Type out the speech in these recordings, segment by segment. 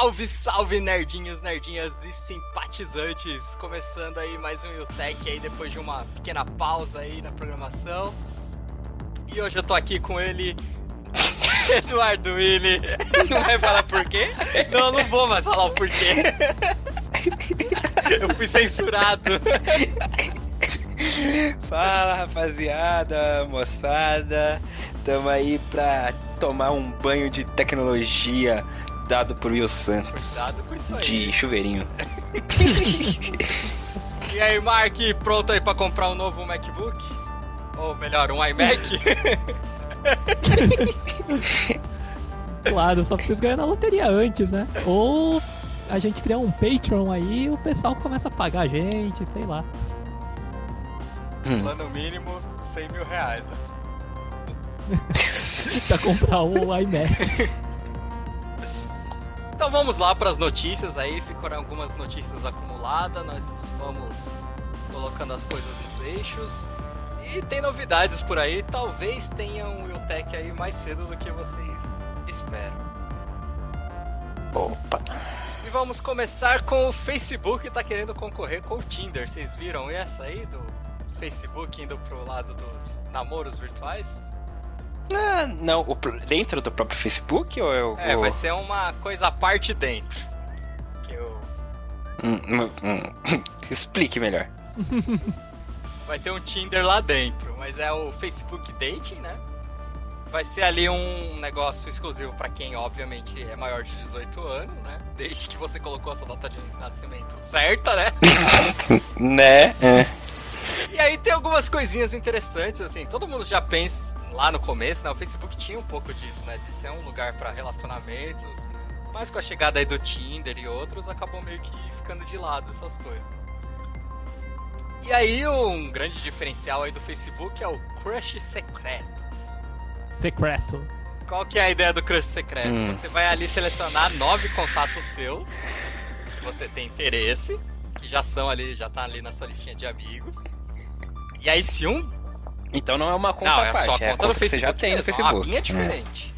Salve, salve, nerdinhos, nerdinhas e simpatizantes! Começando aí mais um Utech aí depois de uma pequena pausa aí na programação. E hoje eu tô aqui com ele, Eduardo Willi. Não vai falar por quê? Não, não vou mais falar o porquê. Eu fui censurado. Fala rapaziada, moçada, tamo aí pra tomar um banho de tecnologia dado por Will Santos. Cuidado com isso aí. De chuveirinho. E aí, Mark, pronto aí pra comprar um novo MacBook? Ou melhor, um iMac? Claro, só preciso ganhar na loteria antes, né? Ou a gente criar um Patreon aí e o pessoal começa a pagar a gente, sei lá. Plano mínimo, 100 mil reais. né? pra comprar um iMac. Então vamos lá para as notícias aí, ficaram algumas notícias acumuladas, nós vamos colocando as coisas nos eixos. E tem novidades por aí, talvez tenha um Wiltec aí mais cedo do que vocês esperam. Opa. E vamos começar com o Facebook que tá querendo concorrer com o Tinder. Vocês viram essa aí do Facebook indo pro lado dos namoros virtuais? Ah, não, dentro do próprio Facebook ou eu. É, ou- vai ser uma coisa à parte dentro. Que eu... Hum, hum, hum. Explique melhor. Vai ter um Tinder lá dentro, mas é o Facebook Dating, né? Vai ser ali um negócio exclusivo pra quem, obviamente, é maior de 18 anos, né? Desde que você colocou a sua data de nascimento certa, né? Né? É. E aí tem algumas coisinhas interessantes, assim, todo mundo já pensa lá no começo, né? O Facebook tinha um pouco disso, né? De ser um lugar pra relacionamentos, mas com a chegada aí do Tinder e outros, acabou meio que ficando de lado essas coisas. E aí um grande diferencial aí do Facebook é o crush secreto. Secreto. Qual que é a ideia do crush secreto? Hum. Você vai ali selecionar nove contatos seus que você tem interesse, que já são ali, já tá ali na sua listinha de amigos. E aí se um Então não é uma conta não, é parte, só é a conta conta no Facebook. você já tem no É Facebook. uma abinha diferente.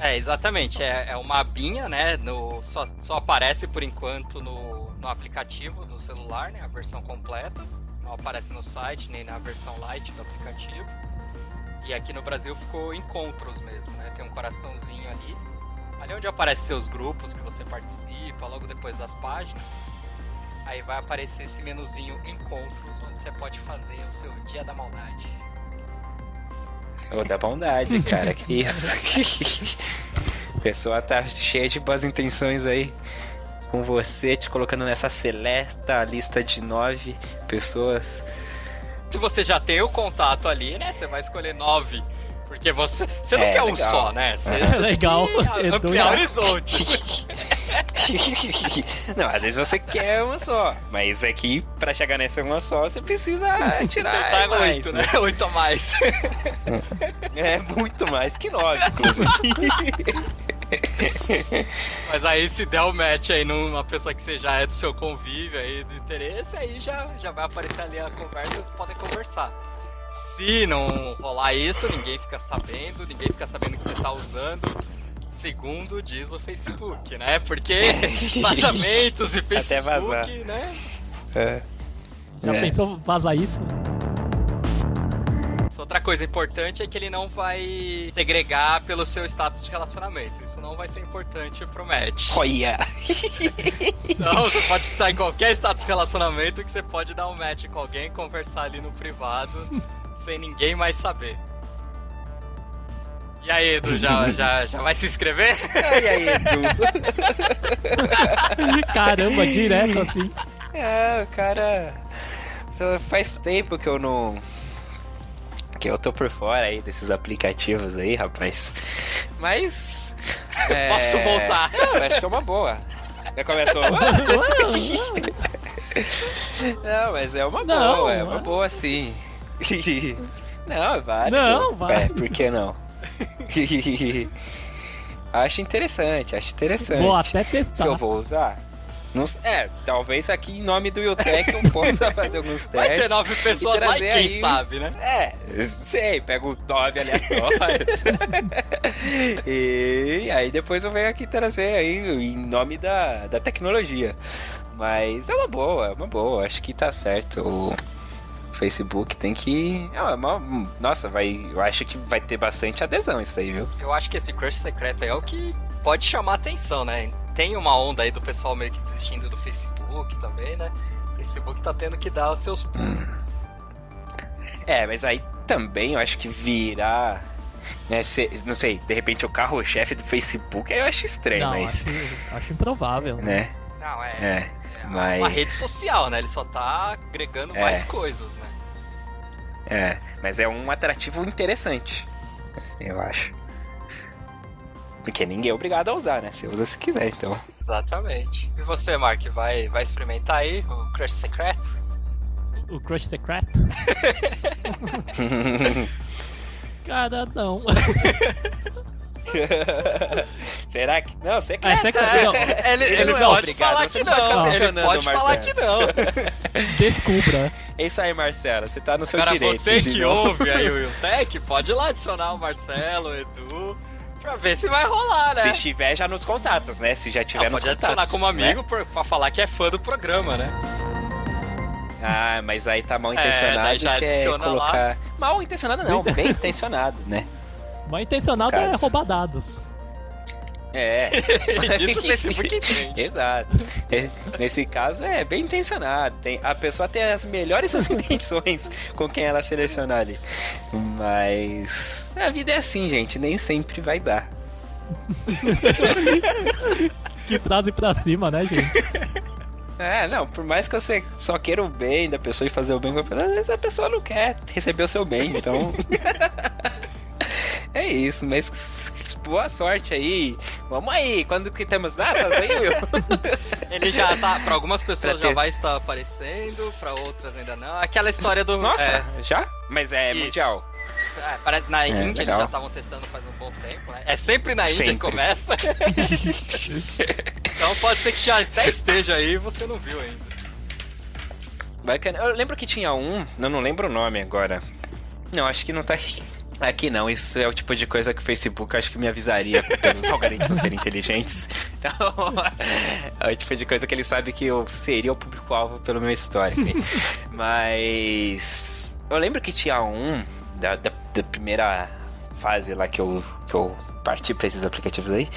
É, exatamente. É, é uma abinha, né? No, só, só aparece por enquanto no, no aplicativo do celular, né? A versão completa. Não aparece no site, nem na versão light do aplicativo. E aqui no Brasil ficou encontros mesmo, né? Tem um coraçãozinho ali. Ali onde aparecem seus grupos que você participa, logo depois das páginas. Aí vai aparecer esse menuzinho encontros, onde você pode fazer o seu dia da maldade. Ô, da bondade, cara, que isso. A pessoa tá cheia de boas intenções aí com você, te colocando nessa seleta lista de nove pessoas. Se você já tem o contato ali, né? Você vai escolher nove. Porque você, você não É, quer um legal. só, né? Você, É você tem legal. É ampliar horizontes. Não, às vezes você quer uma só, mas é que pra chegar nessa uma só você precisa tirar Tentar mais, oito, né? Oito a mais. É muito mais que nove, inclusive. Mas aí se der o match aí numa pessoa que você já é do seu convívio aí, do interesse, aí já, já vai aparecer ali a conversa, vocês podem conversar. Se não rolar isso, ninguém fica sabendo, ninguém fica sabendo que você tá usando. Segundo diz o Facebook, né? Porque vazamentos e Até Facebook, vazar. né? É. Já É. pensou vazar isso? Outra coisa importante é que ele não vai segregar pelo seu status de relacionamento. Isso não vai ser importante pro match. Olha! Então você pode estar em qualquer status de relacionamento que você pode dar um match com alguém, conversar ali no privado, sem ninguém mais saber. E aí, Edu, já, já, já vai se inscrever? E aí, Edu? Caramba, direto assim. É, cara. Faz tempo que eu não. Que eu tô por fora aí desses aplicativos aí, rapaz. Mas. é, Posso voltar? Não, acho que é uma boa. Já começou. Não, mas é uma Não, boa, é uma mano. boa sim. Não, vai. Não, vai. É, por que não? acho interessante, acho interessante. Vou até Se testar. eu vou usar? Não, é, talvez aqui em nome do Utec eu possa fazer alguns testes. Vai ter nove pessoas lá quem aí... sabe, né? É, sei, pego nove aleatórios. e aí depois eu venho aqui trazer aí em nome da, da tecnologia. Mas é uma boa, é uma boa. Acho que tá certo. O Facebook tem que. É uma... Nossa, vai. Eu acho que vai ter bastante adesão isso aí, viu? Eu acho que esse crush secreto é o que pode chamar atenção, né? tem uma onda aí do pessoal meio que desistindo do Facebook também, né? O Facebook tá tendo que dar os seus pulos. Hum. É, mas aí também eu acho que virar. Né, se, não sei, de repente o carro-chefe do Facebook eu acho estranho, não, mas. Acho, acho improvável. Né? Não, é. É, é mas... uma rede social, né? Ele só tá agregando é. mais coisas, né? É, mas é um atrativo interessante, eu acho. Porque ninguém é obrigado a usar, né? Você usa se quiser, então. Exatamente. E você, Mark, vai, vai experimentar aí o Crush Secreto? O Crush Secreto? Cara, não. Será que. Não, você quer. É, secreto. Não. Ele, ele, ele não, pode obrigado. falar que não. não. Ele pode falar que não. Descubra. É isso aí, Marcelo. Você tá no seu Agora, direito. Agora, você que ouve aí o Wiltec, pode ir lá adicionar o Marcelo, o Edu pra ver se vai rolar, né? Se estiver já nos contatos, né? Se já tiver ah, nos pode contatos. Pode adicionar como amigo né? pra falar que é fã do programa, né? Ah, mas aí tá mal intencionado. É, já adiciona colocar... lá. Mal intencionado não, bem intencionado, né? Mal intencionado é roubar dados. É. Disso o Facebook entende. Exato. É, nesse caso é bem intencionado. Tem, a pessoa tem as melhores intenções com quem ela selecionar ali. Mas a vida é assim, gente. Nem sempre vai dar. que frase pra cima, né, gente? É, não, por mais que você só queira o bem da pessoa e fazer o bem com a pessoa, às vezes a pessoa não quer receber o seu bem, então. É isso, mas boa sorte aí. Vamos aí, quando que temos datas aí, Will? Ele já tá, pra algumas pessoas já vai estar aparecendo, pra outras ainda não. Aquela história do. Nossa, é, já? Mas é Isso. mundial. É, parece na é, Índia legal. eles já estavam testando faz um bom tempo, né? É sempre na Índia sempre. que começa. então pode ser que já até esteja aí e você não viu ainda. Bacana. Eu lembro que tinha um, eu não lembro o nome agora. Não, acho que não tá aqui. Aqui não, isso é o tipo de coisa que o Facebook acho que me avisaria pelos algoritmos serem inteligentes. Então, é o tipo de coisa que ele sabe que eu seria o público-alvo pelo meu histórico. Mas eu lembro que tinha um da, da, da, primeira fase lá que eu, que eu parti pra esses aplicativos aí.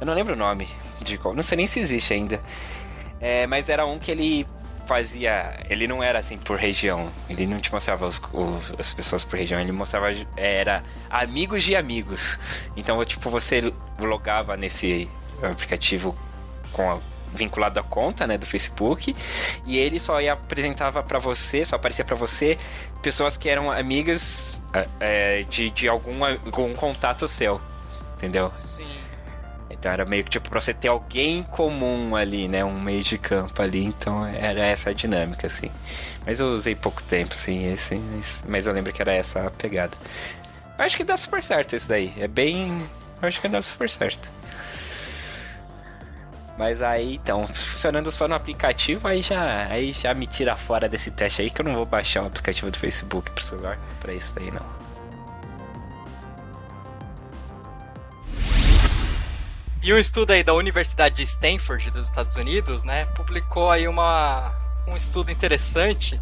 Eu não lembro o nome de qual, não sei nem se existe ainda. É, mas era um que ele fazia. Ele não era assim por região. Ele não te mostrava os, os, as pessoas por região. Ele mostrava. Era amigos de amigos. Então, tipo, você logava nesse aplicativo com a, vinculado à conta, né, do Facebook, e ele só ia apresentava para você, só aparecia para você pessoas que eram amigas é, de, de algum, algum contato seu, entendeu? Sim. Então era meio que tipo pra você ter alguém comum ali, né? Um meio de campo ali. Então era essa a dinâmica, assim. Mas eu usei pouco tempo, assim, esse, mas eu lembro que era essa a pegada. Acho que dá super certo isso daí. É bem. Acho que dá super certo. Mas aí, então, funcionando só no aplicativo, aí já, aí já me tira fora desse teste aí que eu não vou baixar o aplicativo do Facebook pro celular pra isso daí não. E um estudo aí da Universidade de Stanford dos Estados Unidos, né, publicou aí uma, um estudo interessante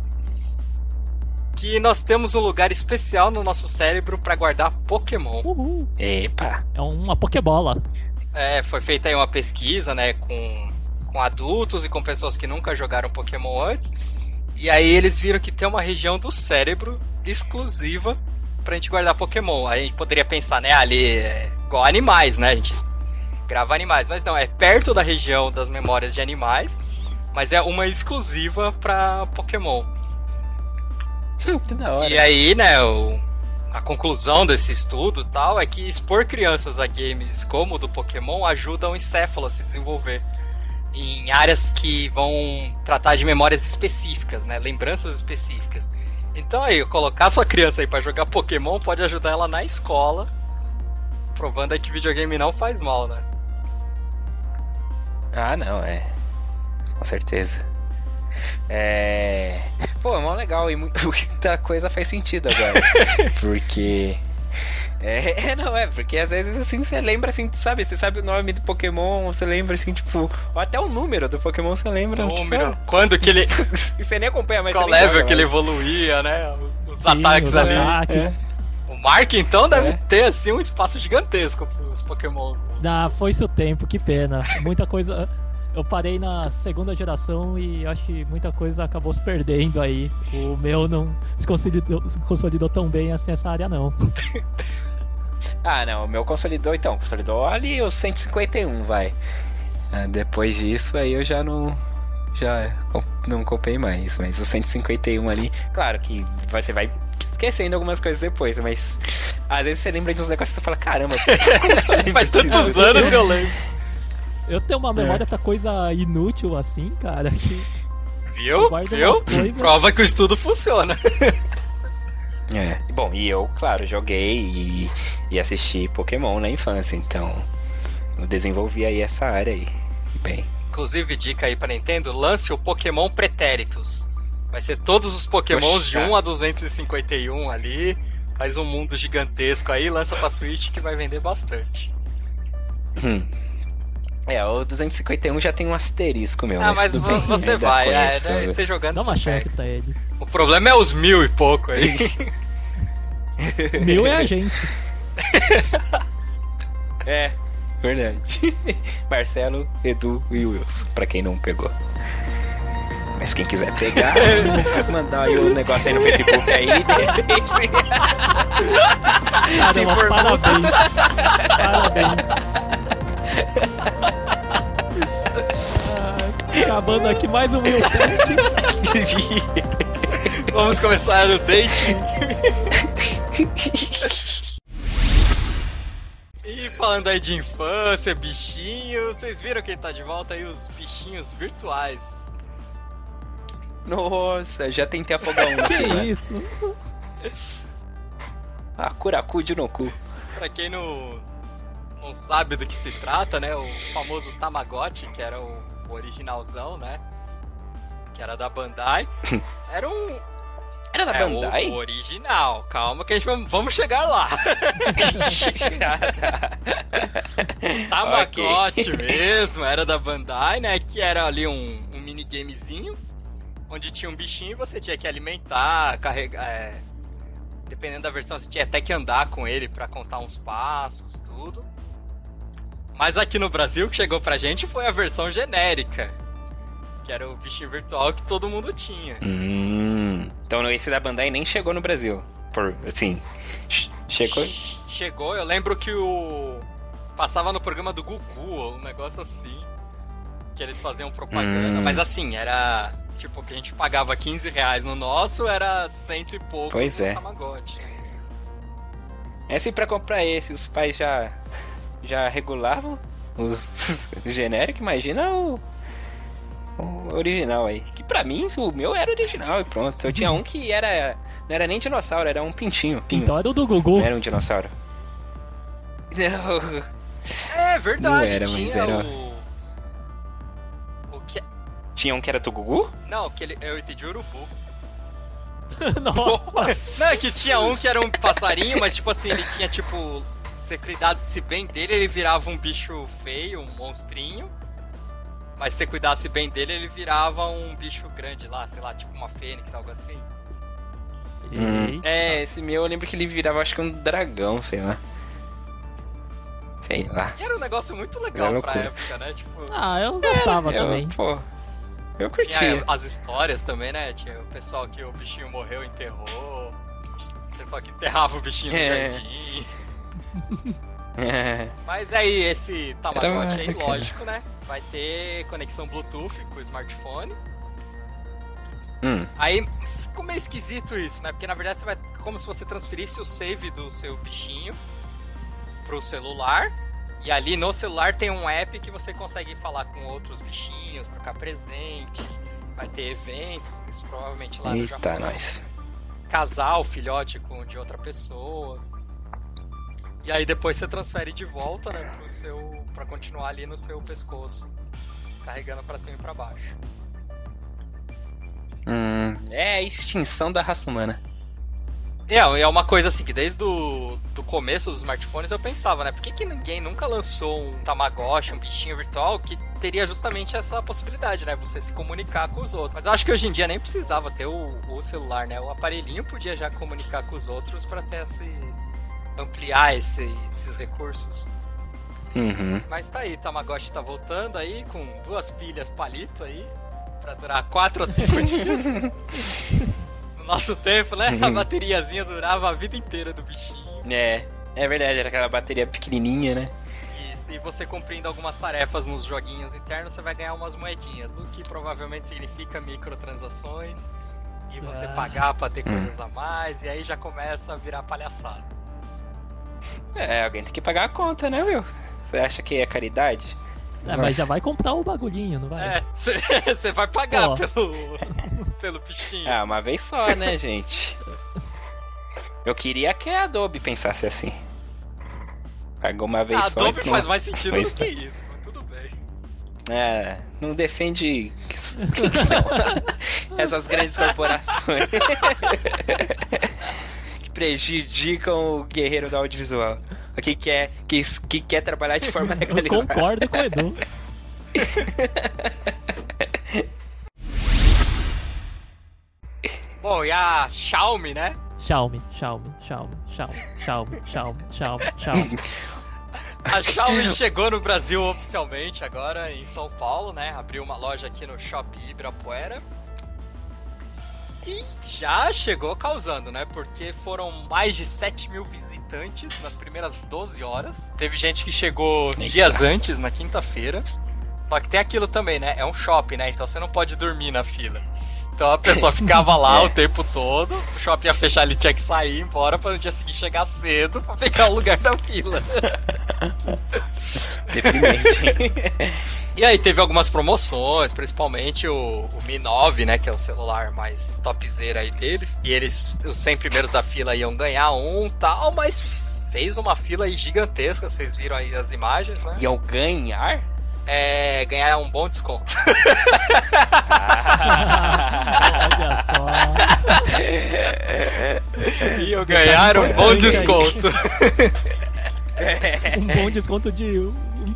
que nós temos um lugar especial no nosso cérebro para guardar Pokémon. Uhul. Epa! É uma Pokébola. É, foi feita aí uma pesquisa, né, com, com adultos e com pessoas que nunca jogaram Pokémon antes. E aí eles viram que tem uma região do cérebro exclusiva pra gente guardar Pokémon. Aí a gente poderia pensar, né, ali é igual animais, né, a gente grava animais. Mas não, é perto da região das memórias de animais, mas é uma exclusiva para Pokémon. que da hora. E aí, né, o, a conclusão desse estudo tal é que expor crianças a games como o do Pokémon ajuda o encéfalo a se desenvolver em áreas que vão tratar de memórias específicas, né, lembranças específicas. Então aí, colocar sua criança aí para jogar Pokémon pode ajudar ela na escola, provando aí que videogame não faz mal, né? Ah, não, é. Com certeza. É. Pô, é mó legal e muita coisa faz sentido agora. porque. É, é, não, é, porque às vezes assim você lembra assim, tu sabe, você sabe o nome do Pokémon, você lembra assim, tipo, ou até o número do Pokémon você lembra. Número. Tipo, Quando que ele. você nem acompanha mais. Qual level joga que ele evoluía, né? Os Sim, ataques os ali. ataques. É. O Mark, então, deve É. ter, assim, um espaço gigantesco pros Pokémon. Ah, foi-se o tempo, que pena. Muita coisa. Eu parei na segunda geração e acho que muita coisa acabou se perdendo aí. O meu não se consolidou, se consolidou tão bem assim essa área, não. Ah, não, o meu consolidou então, consolidou ali os 151, vai. Ah, depois disso aí eu já não já não comprei mais, mas os 151 ali, claro que você vai esquecendo algumas coisas depois, mas às vezes você lembra de uns negócios e você fala, caramba, Faz tantos anos eu lembro. Eu tenho uma memória pra coisa inútil assim, cara. Que... Viu? Viu? coisas. Prova que o estudo funciona. É. Bom, e eu, claro, joguei e, e assisti Pokémon na infância, então eu desenvolvi aí essa área aí. Bem. Inclusive, dica aí pra Nintendo, lance o Pokémon Pretéritos. Vai ser todos os Pokémons de Poxa. 1 a 251 ali. Faz um mundo gigantesco aí, lança pra Switch que vai vender bastante. Hum. É, o 251 já tem um asterisco meu. Ah, mas bem, você ainda vai, é, né? Você jogando Dá uma chance pega. pra eles. O problema é os mil e pouco aí. Meu é a gente. É, verdade. Marcelo, Edu e Wilson, pra quem não pegou. Mas quem quiser pegar, mandar aí o negócio aí no Facebook aí. Se Caramba, for parabéns. Parabéns. Ah, acabando aqui mais um Will Vamos começar o dating. E falando aí de infância, bichinho, vocês viram quem tá de volta aí? Os bichinhos virtuais. Nossa, já tentei afogar um Que né? isso? Ah, Curacu de Noku. Pra quem não, não sabe do que se trata, né? O famoso Tamagotchi, que era o originalzão, né? Que era da Bandai. Era um. Era da é, Bandai? O, original. Calma que a gente vamos, vamos chegar lá. Tamagotchi mesmo, era da Bandai, né? Que era ali um, um minigamezinho. Onde tinha um bichinho e você tinha que alimentar, carregar. é, dependendo da versão, você tinha até que andar com ele pra contar uns passos, tudo. Mas aqui no Brasil, o que chegou pra gente foi a versão genérica. Que era o bichinho virtual que todo mundo tinha. Hum, então esse da Bandai nem chegou no Brasil. Por, assim, ch- chegou... Chegou, eu lembro que o. Passava no programa do Gugu, ou um negócio assim. Que eles faziam propaganda. Hum. Mas assim, era. Tipo, que a gente pagava 15 reais no nosso, era cento e pouco Pois no é. Tamagotchi. É se pra comprar esse, os pais já, já regulavam os genéricos, imagina o, o original aí. Que pra mim, o meu era original e pronto. Eu tinha um que era. Não era nem dinossauro, era um pintinho. pinho. Então era o do Gugu. Não era um dinossauro. Não. É verdade, Não era, tinha era- o. O que. Tinha um que era do Gugu? Não, que ele... eu entendi urubu. Nossa. Não, é que tinha um que era um passarinho, mas tipo assim, ele tinha tipo. Você cuidasse bem dele, ele virava um bicho feio, um monstrinho. Mas se você cuidasse bem dele, ele virava um bicho grande lá, sei lá, tipo uma fênix, algo assim. Eita. É, esse meu eu lembro que ele virava acho que um dragão, sei lá. Sei lá. E era um negócio muito legal Era pra loucura. época, né? Tipo, Ah, eu gostava Eu, também. pô, eu curtia. tinha as histórias também, né? Tinha o pessoal que o bichinho morreu, enterrou. O pessoal que enterrava o bichinho no É. jardim. Mas aí, esse Tamagotchi aí, lógico, né? Vai ter conexão Bluetooth com o smartphone. hum, Aí ficou meio esquisito isso, né? Porque na verdade você vai. Como se você transferisse o save do seu bichinho pro celular. E ali no celular tem um app que você consegue falar com outros bichinhos, trocar presente, vai ter eventos, isso provavelmente lá no eita, Japão. nós. Casar o filhote com de outra pessoa. E aí depois você transfere de volta, né, pro seu. pra continuar ali no seu pescoço. carregando pra cima e pra baixo. Hum, é a extinção da raça humana. É, é uma coisa assim que desde o do começo dos smartphones eu pensava, né? Por que, que ninguém nunca lançou um Tamagotchi, um bichinho virtual que teria justamente essa possibilidade, né? Você se comunicar com os outros. Mas eu acho que hoje em dia nem precisava ter o, o celular, né? O aparelhinho podia já comunicar com os outros para ter esse ampliar esse, esses recursos. Uhum. Mas tá aí, Tamagotchi tá voltando aí com duas pilhas palito aí para durar 4 ou 5 dias. No nosso tempo, né? A bateriazinha durava a vida inteira do bichinho. É, é verdade, era aquela bateria pequenininha, né? Isso, e você cumprindo algumas tarefas nos joguinhos internos, você vai ganhar umas moedinhas, o que provavelmente significa microtransações e você Ah. pagar pra ter coisas a mais, e aí já começa a virar palhaçada. É, alguém tem que pagar a conta, né, Will? Você acha que é caridade? É, mas já vai comprar o bagulhinho, não vai? É, você vai pagar Ó. pelo, pelo bichinho. Ah, uma vez só, né, gente? Eu queria que a Adobe pensasse assim. Pagou uma vez a só. Adobe então- faz mais sentido do que isso, mas tudo bem. É, não defende não. essas grandes corporações prejudicam o guerreiro do audiovisual. Que quer, que, que quer trabalhar de forma Eu legalizada. concordo com o Edu. Bom, e a Xiaomi, né? Xiaomi, Xiaomi, Xiaomi, Xiaomi, Xiaomi, Xiaomi, Xiaomi, Xiaomi. A Xiaomi chegou no Brasil oficialmente agora em São Paulo, né? Abriu uma loja aqui no Shopping Ibirapuera. E já chegou causando, né? Porque foram mais de 7 mil visitantes nas primeiras 12 horas. Teve gente que chegou Eita. dias antes, na quinta-feira. Só que tem aquilo também, né? É um shopping, né? Então você não pode dormir na fila. Então a pessoa ficava lá É. o tempo todo, o shopping ia fechar, ele tinha que sair embora para no dia seguinte chegar cedo pra pegar o lugar da fila. Deprimente. E aí teve algumas promoções, principalmente o, o Mi 9, né, que é o celular mais topzera aí deles. E eles, os 100 primeiros da fila iam ganhar um tal, mas fez uma fila aí gigantesca, vocês viram aí as imagens, né? e ao ganhar? É, ganhar um bom desconto. Olha só. Iam ganhar um bom desconto. Um bom desconto de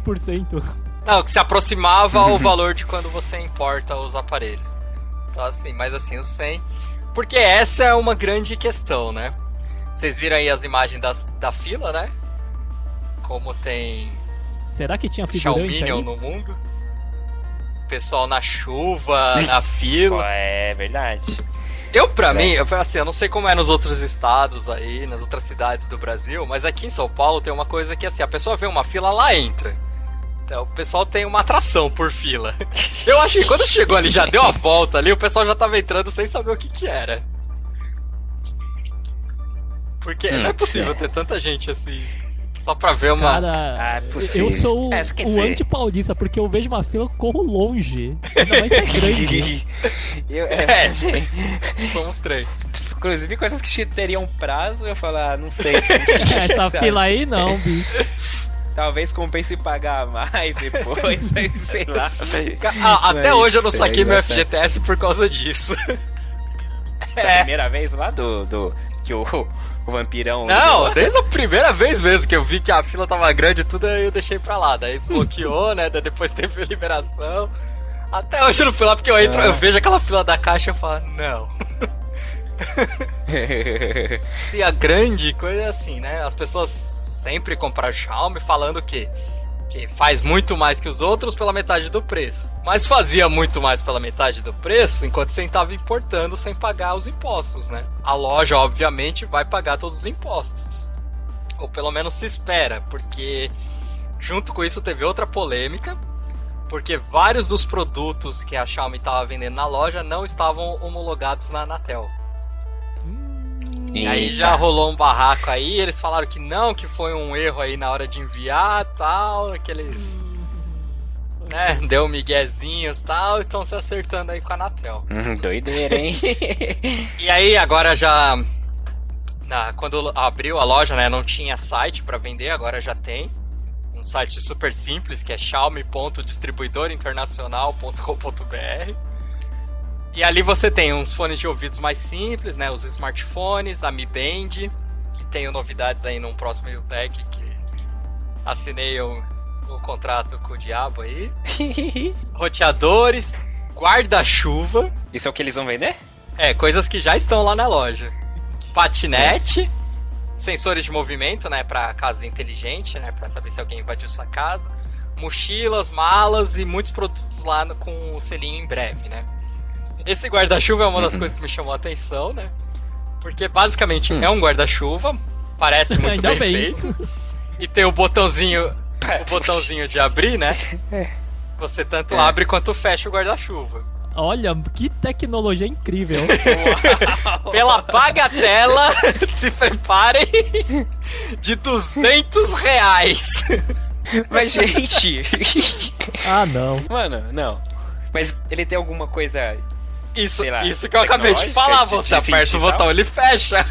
1%. Não, que se aproximava ao valor de quando você importa os aparelhos. Então assim, mas assim, o 100... Porque essa é uma grande questão, né? Vocês viram aí as imagens das, da fila, né? Como tem Será que tinha figurante aí? no mundo. Pessoal na chuva, na fila. É verdade. Eu, pra mim, eu, assim, eu não sei como é nos outros estados aí, nas outras cidades do Brasil, mas aqui em São Paulo tem uma coisa que, assim, a pessoa vê uma fila, lá entra. Então, o pessoal tem uma atração por fila. Eu acho que quando chegou ali, já deu a volta ali, o pessoal já tava entrando sem saber o que que era. Porque Hum, não é possível ter tanta gente assim, só pra ver uma... Cara, Ah, é possível. eu sou o, É, o anti-paulista, porque eu vejo uma fila, eu corro longe. Ainda mais que é grande. Eu, É. é, gente, Somos três. inclusive coisas que teriam prazo, eu falar, não sei. Essa fila aí não, bicho. Talvez compense pagar mais depois, aí, sei lá. Ah, até Mas hoje eu não é saquei meu. FGTS por causa disso. Da primeira vez lá do, do que o, o vampirão. Não, desde a primeira vez mesmo que eu vi que a fila tava grande e tudo, aí eu deixei pra lá. Daí bloqueou, né? Daí depois teve liberação. Até hoje eu não fui lá porque eu entro, Ah. eu vejo aquela fila da caixa e eu falo, não. E a grande coisa é assim, né? As pessoas sempre compram Xiaomi falando que que faz muito mais que os outros pela metade do preço. Mas fazia muito mais pela metade do preço enquanto você estava importando sem pagar os impostos, né? A loja, obviamente, vai pagar todos os impostos. Ou pelo menos se espera, porque junto com isso teve outra polêmica, porque vários dos produtos que a Xiaomi estava vendendo na loja não estavam homologados na Anatel. E aí já rolou um barraco aí, eles falaram que não, que foi um erro aí na hora de enviar tal, aqueles. Né, deu um miguezinho e tal, e estão se acertando aí com a Anatel. Hum, doideira, hein? E aí agora já. Na, quando abriu a loja, né, não tinha site pra vender, agora já tem. Um um site super simples que é xiaomi.distribuidorinternacional.com.br. E ali você tem uns fones de ouvidos mais simples, né? Os smartphones, a Mi Band, que tenho novidades aí num próximo Tech que assinei o, o contrato com o diabo aí. Roteadores, guarda-chuva. Isso é o que eles vão vender? É, coisas que já estão lá na loja. Patinete, sensores de movimento, né, para casa inteligente, né, para saber se alguém invadiu sua casa. Mochilas, malas e muitos produtos lá no, com o selinho em breve, né? Esse guarda-chuva é uma das coisas que me chamou a atenção, né? Porque basicamente é um guarda-chuva, parece muito Ainda bem, bem. feito. E tem o botãozinho, o botãozinho de abrir, né? Você tanto É. abre quanto fecha o guarda-chuva. Olha, que tecnologia incrível. Pela bagatela, se preparem, de 200 reais. Mas, gente. ah, não. Mano, não. Mas ele tem alguma coisa. Isso, lá, isso que eu acabei de falar. Você aperta o botão, ele fecha.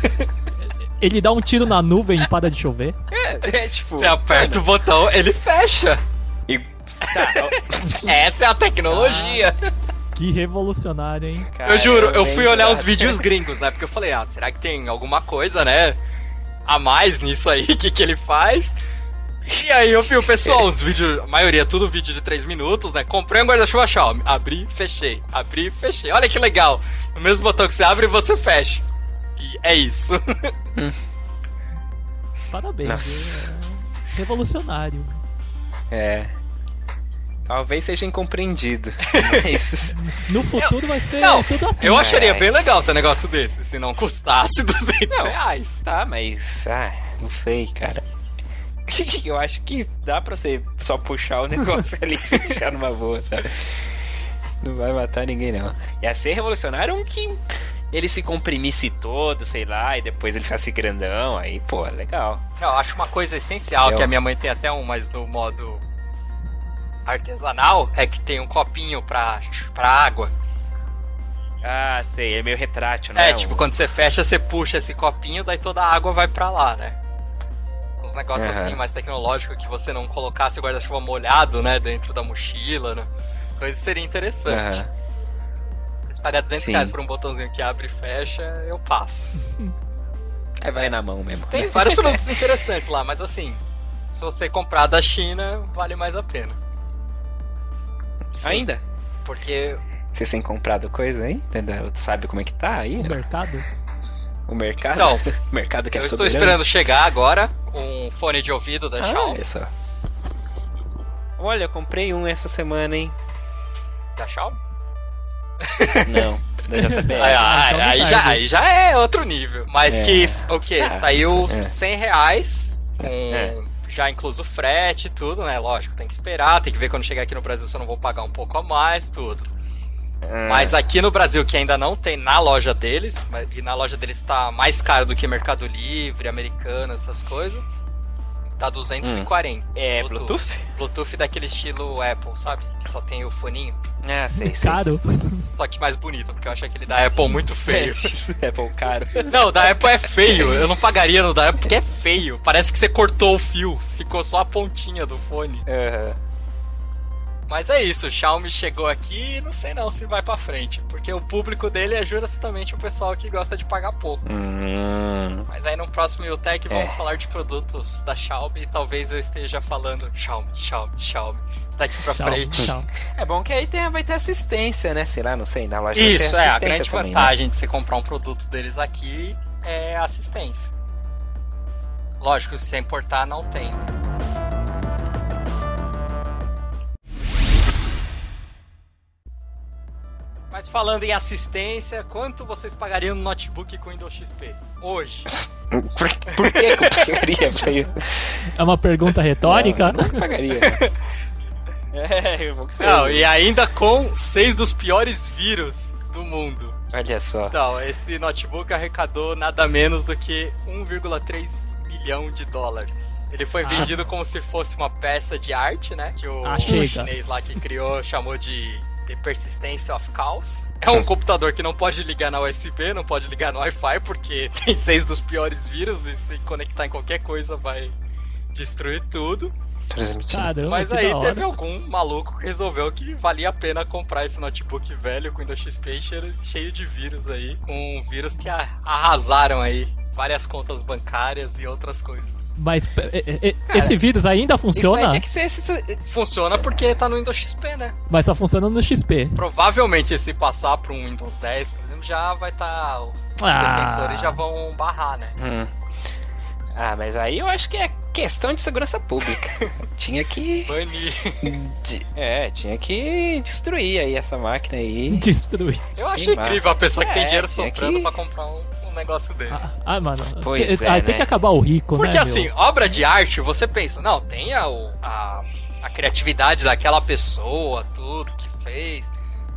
Ele dá um tiro na nuvem e para de chover. É, é tipo. Você aperta o botão, ele fecha. E... Tá, ó, Essa é a tecnologia. Que revolucionário, hein? cara, eu juro, eu fui olhar os vídeos gringos, né? Porque eu falei, ah, será que tem alguma coisa, né? A mais nisso aí, o que, que ele faz? E aí eu vi o pessoal, os vídeos, a maioria tudo vídeo de 3 minutos, né? Comprei um guarda-chuva Xiaomi, abri, fechei, abri, fechei. Olha que legal. O mesmo botão que você abre, você fecha. E é isso. Parabéns. Nossa. é Revolucionário. É. Talvez seja incompreendido. Mas. No futuro vai ser Não, tudo assim. eu acharia É. bem legal ter um negócio desse, se não custasse 200 reais. Tá, mas. Ah, não sei, cara. Eu acho que dá pra você só puxar o negócio ali e fechar numa boa, sabe? Não vai matar ninguém, não. Ia ser revolucionário um que ele se comprimisse todo, sei lá, e depois ele ficasse grandão, aí, pô, legal. Eu acho uma coisa essencial, Eu- que a minha mãe tem até um, mas no modo artesanal, é que tem um copinho pra, pra água. Ah, sei, é meio retrátil, né? É, tipo, quando você fecha, você puxa esse copinho, daí toda a água vai pra lá, né? Uns negócios Aham. assim, mais tecnológicos, que você não colocasse o guarda-chuva molhado, né, dentro da mochila, né? Coisa que seria interessante. Aham. Se pagar 200 Sim. reais por um botãozinho que abre e fecha, eu passo. Aí vai na mão mesmo. Tem vários produtos interessantes lá, mas assim, se você comprar da China, vale mais a pena. Sim, Ainda? Porque Vocês têm comprado coisa aí? Sabe como é que tá aí? O mercado? O mercado? Então, o mercado que é eu estou esperando chegar agora um fone de ouvido da Ah, Xiaomi. olha só. Olha, eu comprei um essa semana, hein? Da Xiaomi? Não, da JBL. Aí, aí- aí já, aí já é outro nível. Mas É. que, o que? Ah, Saiu isso, é. 100 reais, com É. já incluso frete e tudo, né? Lógico, tem que esperar, tem que ver quando chegar aqui no Brasil se eu não vou pagar um pouco a mais, tudo. Ah, Mas aqui no Brasil, que ainda não tem na loja deles, mas- e na loja deles tá mais caro do que Mercado Livre, Americano, essas coisas, tá 240. É Bluetooth? Bluetooth daquele estilo Apple, sabe? Que só tem o foninho. Ah, sei, sei. Caro. Só que mais bonito, porque eu acho aquele da Apple muito feio. Apple caro. Não, o da Apple é feio. Eu não pagaria no da Apple porque é feio. Parece que você cortou o fio. Ficou só a pontinha do fone. Aham. Mas é isso, o Xiaomi chegou aqui e não sei não se vai pra frente. Porque o público dele é justamente o pessoal que gosta de pagar pouco. Hum, Mas aí no próximo Utech vamos É. falar de produtos da Xiaomi e talvez eu esteja falando Xiaomi, Xiaomi, Xiaomi daqui pra Tchau, frente. tchau. É bom que aí tem, vai ter assistência, né? Sei lá, não sei, na loja Isso, é, a grande também, né? vantagem de você comprar um produto deles aqui é a assistência. Lógico, se você importar, não tem. Mas falando em assistência, quanto vocês pagariam no notebook com Windows XP? Hoje. Por, por que eu pagaria pra isso? É uma pergunta retórica? Não, não pagaria. é, eu vou que você... Não, e ainda com seis dos piores vírus do mundo. Olha só. Então, esse notebook arrecadou nada menos do que 1,3 milhão de dólares. Ele foi Ah. vendido como se fosse uma peça de arte, né? Que o, Ah, o chinês lá que criou chamou de The Persistence of Chaos. É um computador que não pode ligar na USB, não pode ligar no Wi-Fi, porque tem seis dos piores vírus e se conectar em qualquer coisa vai destruir tudo. Transmitindo. Caramba, Mas aí teve algum maluco que resolveu que valia a pena comprar esse notebook velho com Windows XP cheio- cheio de vírus aí, com vírus que a- arrasaram aí várias contas bancárias e outras coisas. Mas é, é, é, esse vírus ainda Isso aí funciona? tinha que ser esse- Funciona porque tá no Windows XP, né? Mas só funciona no XP. Provavelmente se passar para um Windows 10, por exemplo, já vai estar. os Ah. defensores já vão barrar, né? Hum. Ah, mas aí eu acho que é questão de segurança pública. tinha que. Banir. É, tinha que destruir aí essa máquina aí. Destrui. Eu acho incrível a pessoa que tem É, dinheiro tinha sobrando que- pra comprar um, um negócio desse. Ah, ah, mano. Pois tem, é, ah, tem né? que acabar o rico, Porque né? assim, meu? obra de arte, você pensa, não, tem a, a, a criatividade daquela pessoa, tudo que fez,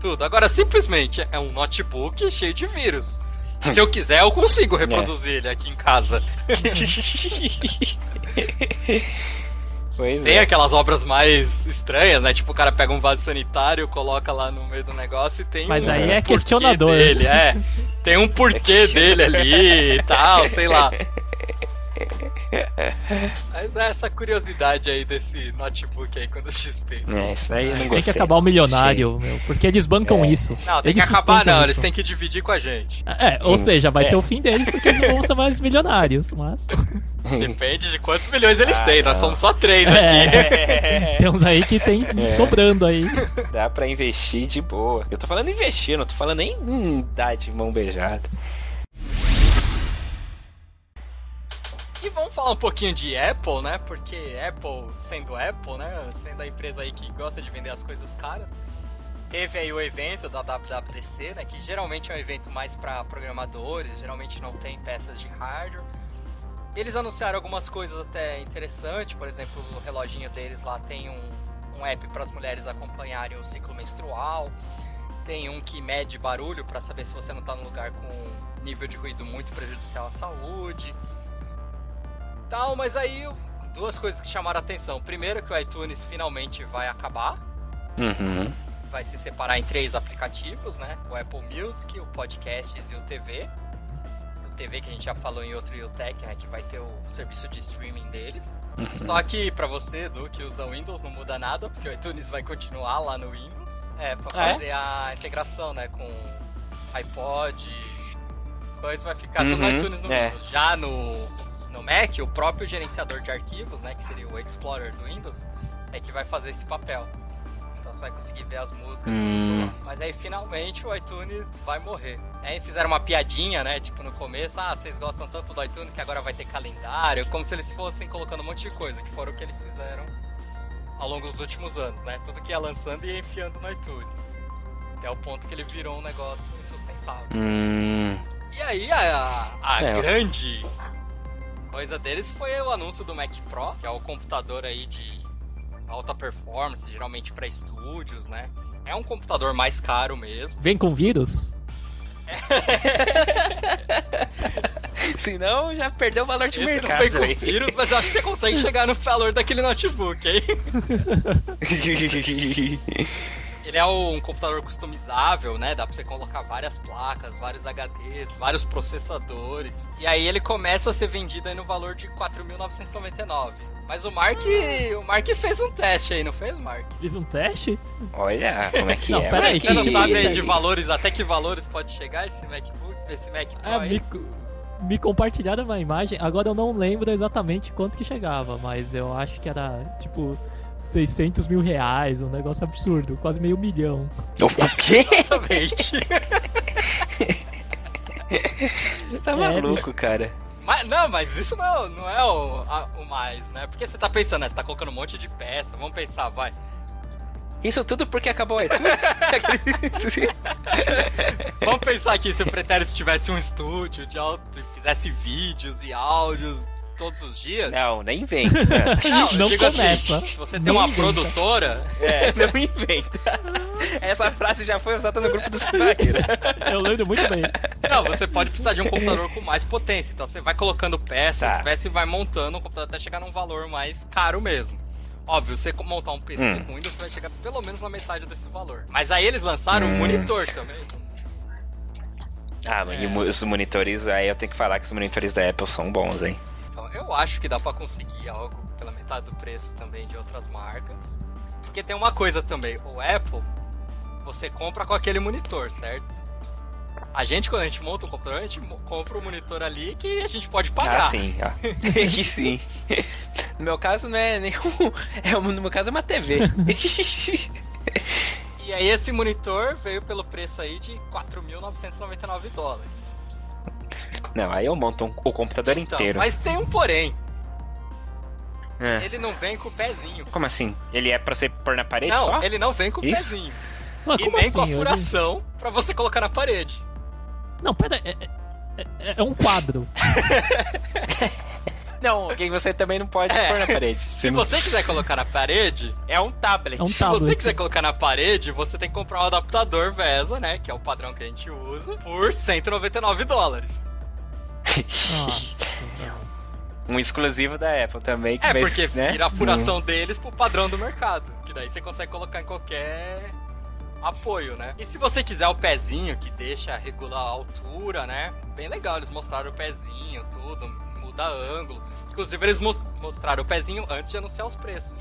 tudo. Agora, simplesmente é um notebook cheio de vírus. Se eu quiser, eu consigo reproduzir ele aqui em casa. Pois Tem é. aquelas obras mais estranhas, né? Tipo, o cara pega um vaso sanitário, coloca lá no meio do negócio e tem Mas um aí é porquê questionador. dele, é. Tem um porquê dele ali e tal, sei lá. Mas é essa curiosidade aí desse notebook aí quando o XP. É, isso aí não Tem gostei. que acabar o milionário, meu. Porque eles bancam É. isso. Não, tem que Eles acabar sustentam não, isso. eles têm que dividir com a gente. É, ou Hum. seja, vai É. ser o fim deles porque eles não vão ser mais milionários, mas... Depende de quantos milhões eles Ah, têm, nós não. somos só três aqui. É, tem uns aí que tem É. sobrando aí. Dá pra investir de boa. Eu tô falando investir, não tô falando nem em dar de mão beijada. E vamos falar um pouquinho de Apple, né? Porque Apple, sendo Apple, né? Sendo a empresa aí que gosta de vender as coisas caras. Teve aí o evento da WWDC, né? Que geralmente é um evento mais para programadores, geralmente não tem peças de hardware. Eles anunciaram algumas coisas até interessantes, por exemplo, o reloginho deles lá tem um, um app para as mulheres acompanharem o ciclo menstrual. Tem um que mede barulho para saber se você não está num lugar com nível de ruído muito prejudicial à saúde tal, mas aí duas coisas que chamaram a atenção. Primeiro que o iTunes finalmente vai acabar, Uhum. vai se separar em três aplicativos, né? O Apple Music, o Podcasts e o TV. O TV que a gente já falou em outro UTech, né? Que vai ter o serviço de streaming deles. Uhum. Só que pra você, Edu, que usa Windows, não muda nada, porque o iTunes vai continuar lá no Windows. É, pra Ah, é? fazer a integração, né? Com iPod, coisa vai ficar tudo no Uhum, iTunes no é. Windows. Já no, no Mac, o próprio gerenciador de arquivos, né? Que seria o Explorer do Windows, é que vai fazer esse papel. Então você vai conseguir ver as músicas tudo Hum. Mas aí finalmente o iTunes vai morrer. Aí fizeram uma piadinha, né? Tipo no começo, ah, vocês gostam tanto do iTunes que agora vai ter calendário, como se eles fossem colocando um monte de coisa, que foram o que eles fizeram ao longo dos últimos anos, né? Tudo que ia lançando e ia enfiando no iTunes. Até o ponto que ele virou um negócio insustentável. Hum. E aí a, a É. grande coisa deles foi o anúncio do Mac Pro, que é o computador aí de alta performance, geralmente para estúdios, né? É um computador mais caro mesmo. Vem com vírus? Senão já perdeu o valor de Esse não mercado. vem com vírus, mas eu acho que você consegue chegar no valor daquele notebook, hein? Ele é um computador customizável, né? Dá pra você colocar várias placas, vários HDs, vários processadores. E aí ele começa a ser vendido aí no valor de 4.999. Mas o Mark, o Mark fez um teste aí, não fez, Mark? Fiz um teste? Olha como é que Não, é. peraí, moleque. Você não que- sabe aí que- de valores, até que valores pode chegar esse MacBook, esse Mac Pro É, aí? me, me compartilharam uma imagem. Agora eu não lembro exatamente quanto que chegava, mas eu acho que era tipo 600 mil reais, um negócio absurdo, quase meio milhão. O quê? Exatamente. Você tá É, maluco, cara. Mas, não, mas isso não é, não é o, a- o mais, né? Porque você tá pensando, né? Você tá colocando um monte de peça, vamos pensar, vai. Isso tudo porque acabou o iTunes? Vamos pensar aqui se o Pretérito tivesse um estúdio de auto, e fizesse vídeos e áudios todos os dias. não, nem vem. Não, Não assim, começa. se você tem uma inventa. produtora, É, não inventa. Essa frase já foi usada no grupo do Snyder. Eu lembro muito bem. não, você pode precisar de um computador com mais potência. Então você vai colocando peças, Tá. peças e vai montando o computador até chegar num valor mais caro mesmo. Óbvio, você montar um PC Hum. com Windows, você vai chegar pelo menos na metade desse valor. Mas aí eles lançaram um Hum. monitor também. Ah, mas e os monitores, aí eu tenho que falar que os monitores da Apple são bons, hein? Eu acho que dá pra conseguir algo pela metade do preço também de outras marcas. Porque tem uma coisa também, o Apple, você compra com aquele monitor, certo? A gente, quando a gente monta o computador, a gente compra o um monitor ali que a gente pode pagar. Ah, sim. Ah. que sim. No meu caso não é nenhum. É, no meu caso é uma TV. e aí esse monitor veio pelo preço aí de 4.999 dólares. Não, aí eu monto um, o computador então, inteiro. Mas tem um porém. É. Ele não vem com o pezinho. Como assim? Ele é pra você pôr na parede não, só? ele não vem com o pezinho. Mas e nem assim? com a furação eu... pra você colocar na parede. Não, pera, é, é, é, é um quadro. Não, que você também não pode é. pôr na parede. Se você quiser colocar na parede, é um tablet. É um Se você quiser colocar na parede, você tem que comprar um adaptador VESA, né? Que é o padrão que a gente usa, por 199 dólares. Nossa, um exclusivo da Apple também. é, porque né? vira a furação hum. deles pro padrão do mercado. Que daí você consegue colocar em qualquer apoio, né? E se você quiser o pezinho, que deixa regular a altura, né? Bem legal, eles mostraram o pezinho, tudo, muda ângulo. Inclusive, eles mostraram o pezinho antes de anunciar os preços.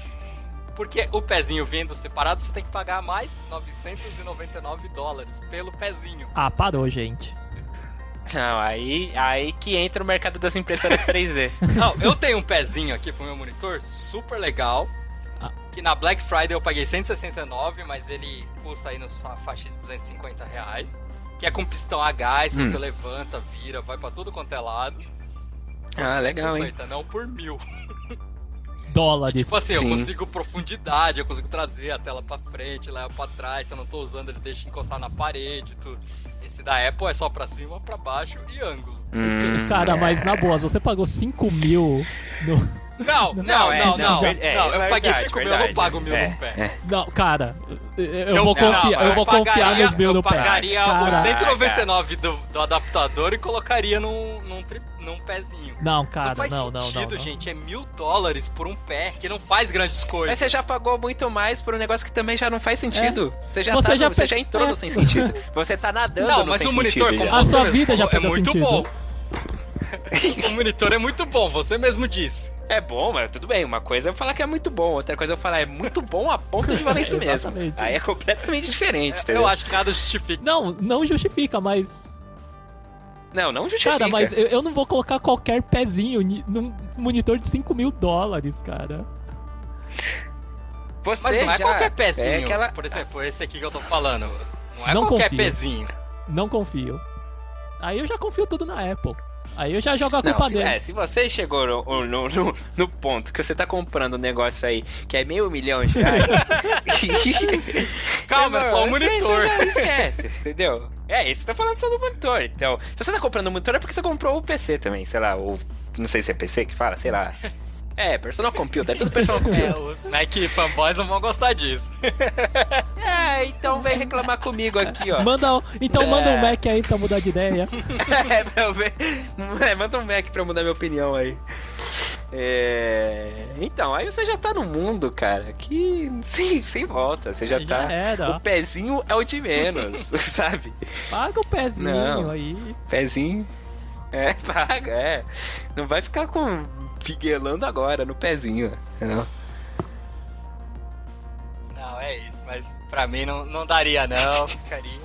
Porque o pezinho vindo separado, você tem que pagar mais 999 dólares pelo pezinho. Ah, parou, gente. Não, aí, aí que entra o mercado das impressoras 3D. Não, eu tenho um pezinho aqui pro meu monitor, super legal. Ah. Que na Black Friday eu paguei 169, mas ele custa aí na faixa de 250 reais. Que é com pistão a gás, hum. você levanta, vira, vai para tudo quanto é lado. Ah, legal, 150, hein? Não por mil. Dólares. Tipo assim, Sim. eu consigo profundidade, eu consigo trazer a tela pra frente, leva pra trás. Se eu não tô usando, ele deixa encostar na parede, tudo. Esse da Apple é só pra cima, pra baixo e ângulo. Hum, Cara, é. mas na boa, você pagou 5 mil no. Não, não, não, é, não, não, é, não, eu paguei 5 mil, eu não pago mil no pé. Não, cara, eu, eu vou confiar, eu, eu vou confiar nos mil no pé. Eu pagaria os 199 do, do adaptador e colocaria num, num, tri, num pezinho. Não, cara, não faz não, sentido, não, não, gente, é mil dólares por um pé, que não faz grandes coisas. Mas você já pagou muito mais por um negócio que também já não faz sentido. É. Você já, você, tá, já, você já entrou no sem sentido. Você tá nadando Não, mas o monitor, sentido, como a sua vida já é muito bom. o monitor é muito bom, você mesmo disse. É bom, mas tudo bem. Uma coisa é eu falar que é muito bom, outra coisa é eu falar é muito bom a ponto de valer isso mesmo. Aí é completamente diferente. É, eu acho que nada justifica. Não, não justifica, mas. Não, não justifica. Cara, mas eu, eu não vou colocar qualquer pezinho num monitor de 5 mil dólares, cara. Você mas não é qualquer pezinho. É aquela... Por exemplo, esse aqui que eu tô falando. Não é não qualquer confio. pezinho. Não confio. Aí eu já confio tudo na Apple. Aí eu já jogo a culpa não, se, dele. É, se você chegou no, no, no, no, ponto que você tá comprando um negócio aí que é meio milhão de reais. Calma, é só o monitor. Você, já esquece, entendeu? É, isso tá falando só do monitor. Então, se você tá comprando um monitor é porque você comprou o PC também, sei lá, ou. Não sei se é PC que fala, sei lá. É, personal computer, é tudo personal computer. É, os Mac fanboys não vão gostar disso. é, então vem reclamar comigo aqui, ó. Manda, então é. manda um Mac aí pra mudar de ideia. é. É, manda um Mac pra mudar minha opinião aí. É... Então, aí você já tá no mundo, cara, que sem, sem volta. Você já, já tá. Era. O pezinho é o de menos, sabe? Paga o pezinho Não, aí. Pezinho. É, paga, é. Não vai ficar com figuelando agora no pezinho, entendeu? Não, é isso, mas pra mim não, não daria não, ficaria.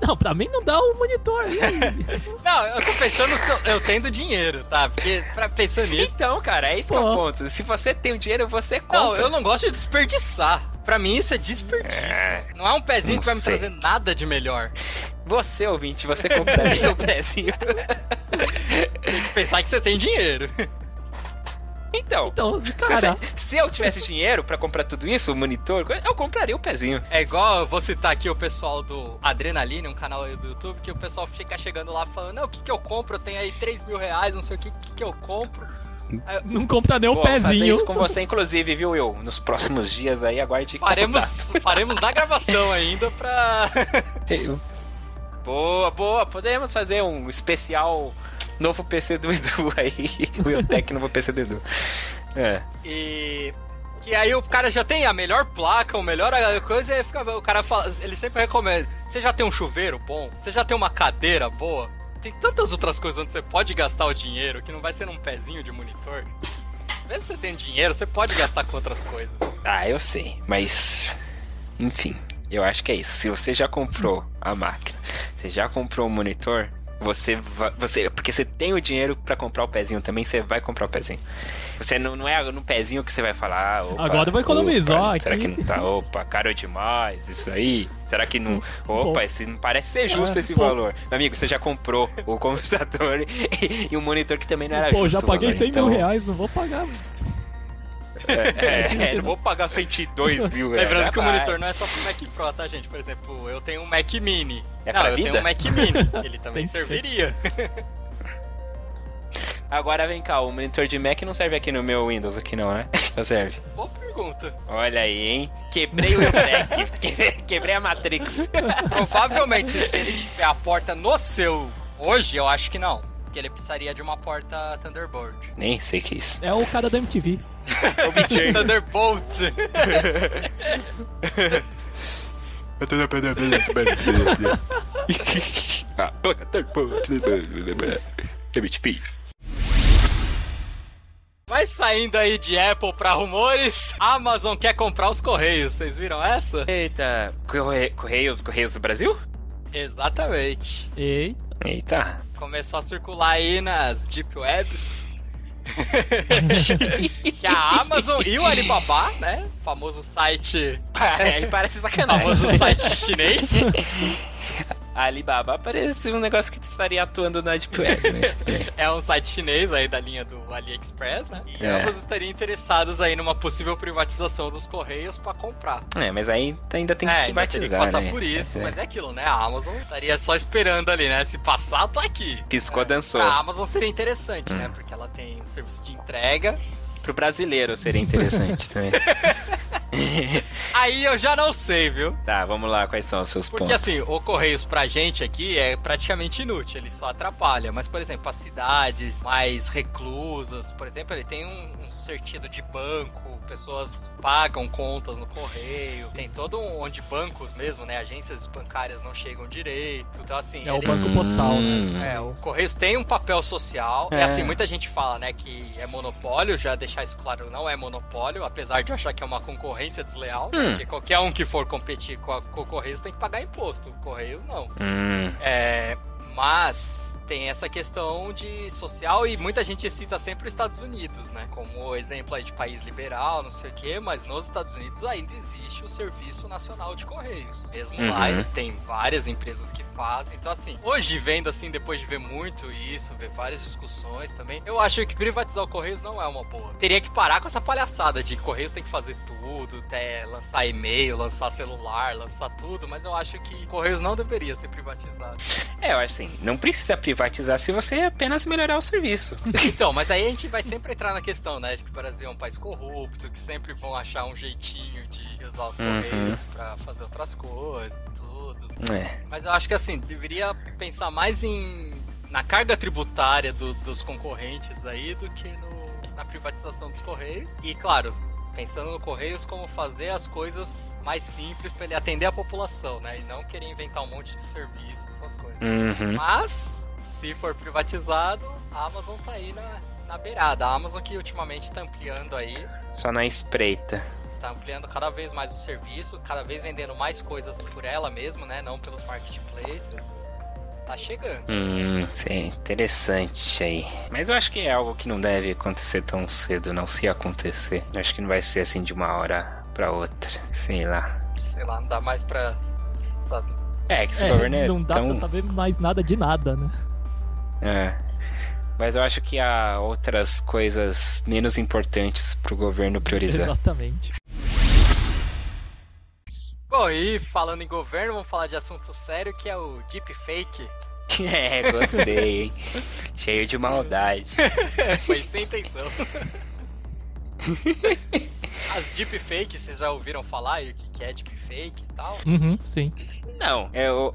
Não, pra mim não dá o um monitor aí. não, eu tô pensando eu tendo dinheiro, tá? Porque pra pensar nisso. Então, cara, é isso que é o ponto. Se você tem o dinheiro, você compra. Não, eu não gosto de desperdiçar. Pra mim isso é desperdício. É... Não é um pezinho que vai me trazer nada de melhor. Você, ouvinte, você compraria o pezinho. tem que pensar que você tem dinheiro. Então, então cara... se, se, eu tivesse dinheiro para comprar tudo isso, o monitor, eu compraria o pezinho. É igual eu vou citar aqui o pessoal do Adrenaline, um canal aí do YouTube, que o pessoal fica chegando lá falando: Não, o que, que eu compro? Eu tenho aí 3 mil reais, não sei o que, que, que eu compro. Não compra nem o pezinho. isso com você, inclusive, viu, eu? Nos próximos dias aí, aguarde. Faremos, faremos na gravação ainda pra. boa, boa. Podemos fazer um especial novo PC do Edu aí. o Iotec novo PC do Edu. É. E. E aí o cara já tem a melhor placa, o melhor coisa, e fica, o cara fala, ele sempre recomenda. Você já tem um chuveiro bom? Você já tem uma cadeira boa? Tem tantas outras coisas onde você pode gastar o dinheiro que não vai ser num pezinho de monitor. Mesmo você tem dinheiro, você pode gastar com outras coisas. Ah, eu sei, mas. Enfim, eu acho que é isso. Se você já comprou a máquina, você já comprou o monitor, você vai. Você, porque você tem o dinheiro pra comprar o pezinho também, você vai comprar o pezinho. Você não, não é no pezinho que você vai falar. Opa, Agora eu vou economizar opa, aqui. Será que não tá? Opa, caro demais, isso aí. Será que não. Opa, Pô. esse não parece ser justo É, esse pô. valor. Meu amigo, você já comprou o computador e, e um monitor que também não era Pô, justo. já o paguei valor, 100 então- mil reais, não vou pagar. É, é, não vou pagar 102 mil. Lembrando que o monitor não é só pro Mac Pro, tá, gente? Por exemplo, eu tenho um Mac Mini. É não, pra eu vida? tenho um Mac Mini. Ele também serviria. Agora vem cá, o monitor de Mac não serve aqui no meu Windows, aqui não, né? Não serve. Boa pergunta. Olha aí, hein? Quebrei o Eureka, quebrei, a Matrix. Provavelmente, se ele tiver a porta no seu hoje, eu acho que não. Porque ele precisaria de uma porta Thunderbolt. Nem sei o que é isso. É o cara da MTV. Thunderbolt! MTV. Mas saindo aí de Apple pra rumores, Amazon quer comprar os Correios. Vocês viram essa? Eita, Corre- Correios, Correios do Brasil? Exatamente. Ei, Eita. Começou a circular aí nas Deep Webs. Que a Amazon e o Alibaba, né? Famoso site. Aí parece sacanagem. Famoso site chinês. Alibaba parece um negócio que estaria atuando na Deep Web. Mas... É um site chinês aí da linha do AliExpress, né? E É. ambos estariam interessados aí numa possível privatização dos Correios pra comprar. É, mas aí ainda tem que é, ainda teria que privatizar, passar né? por isso, É. mas é aquilo, né? A Amazon estaria só esperando ali, né? Se passar, tô aqui. Piscou, É. dançou. Pra Amazon seria interessante, Hum. né? Porque ela tem um serviço de entrega. Pro brasileiro seria interessante também. Aí eu já não sei, viu? Tá, vamos lá, quais são os seus Porque pontos? assim, o Correios pra gente aqui é praticamente inútil, ele só atrapalha. Mas, por exemplo, as cidades mais reclusas, por exemplo, ele tem um, um sentido de banco, pessoas pagam contas no correio, tem todo um onde bancos mesmo, né? Agências bancárias não chegam direito. Então, assim, é o ele- banco postal, Hum. né? é, o Correios tem um papel social. É. É assim, muita gente fala, né, que é monopólio, já deixar isso claro, não é monopólio, apesar de eu achar que é uma concorrência desleal, Hum. porque qualquer um que for competir com, a, com o Correios tem que pagar imposto, o Correios não. Hum, É, mas tem essa questão de social e muita gente cita sempre os Estados Unidos, né? Como exemplo aí de país liberal, não sei o quê, mas nos Estados Unidos ainda existe o Serviço Nacional de Correios. Mesmo lá, Uhum. ele tem várias empresas que fazem. Então, assim, hoje vendo assim, depois de ver muito isso, ver várias discussões também, eu acho que privatizar o Correios não é uma boa. Teria que parar com essa palhaçada de Correios tem que fazer tudo, até lançar e-mail, lançar celular, lançar tudo, mas eu acho que Correios não deveria ser privatizado. É, eu acho assim, não precisa privatizar se você apenas melhorar o serviço. Então, mas aí a gente vai sempre entrar na questão, né? De que o Brasil é um país corrupto, que sempre vão achar um jeitinho de usar os Uhum. correios pra fazer outras coisas, tudo. É. Mas eu acho que assim, deveria pensar mais em na carga tributária do- dos concorrentes aí do que no- na privatização dos correios. E claro, pensando no correios como fazer as coisas mais simples pra ele atender a população, né? E não querer inventar um monte de serviço, essas coisas. Uhum. Mas, se for privatizado, a Amazon tá aí na, na beirada. A Amazon que ultimamente tá ampliando aí, Só na espreita. tá ampliando cada vez mais o serviço, cada vez vendendo mais coisas por ela mesmo, né? Não pelos marketplaces. Tá chegando. Hum, sim, interessante aí. Mas eu acho que é algo que não deve acontecer tão cedo, não se acontecer. Eu acho que não vai ser assim de uma hora pra outra. Sei lá. Sei lá, não dá mais pra. Sabe? É, que esse É, governo é não dá tão... pra saber mais nada de nada, né? É. Mas eu acho que há outras coisas menos importantes pro governo priorizar. Exatamente. Bom, e falando em governo, vamos falar de assunto sério que é o deepfake. é, gostei, hein? Cheio de maldade. Foi sem intenção. As deepfakes, vocês já ouviram falar e o que é deepfake e tal? Uhum, sim. Não, é, o,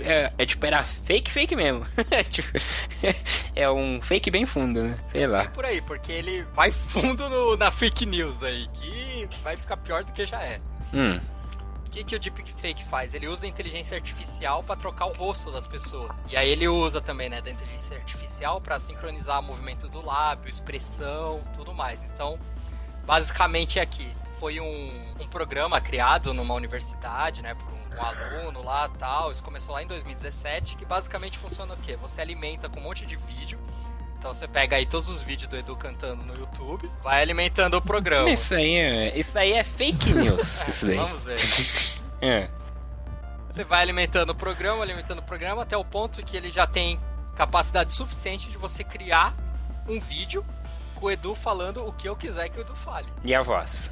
é, é tipo, era fake, fake mesmo. É, tipo, é um fake bem fundo, né? Sei lá. Por aí, porque ele vai fundo no- na fake news aí, que vai ficar pior do que já é. Hum, que, que o deepfake faz? Ele usa inteligência artificial para trocar o rosto das pessoas. E aí ele usa também, né, da inteligência artificial para sincronizar o movimento do lábio, expressão, tudo mais. Então, basicamente aqui foi um, um programa criado numa universidade, né, por um, um aluno lá tal. Isso começou lá em 2017, que basicamente funciona o quê? Você alimenta com um monte de vídeo então você pega aí todos os vídeos do Edu cantando no YouTube, vai alimentando o programa. Isso aí é, isso aí é fake news. isso daí. Vamos ver. É. Você vai alimentando o programa, alimentando o programa, até o ponto que ele já tem capacidade suficiente de você criar um vídeo com o Edu falando o que eu quiser que o Edu fale. E a voz?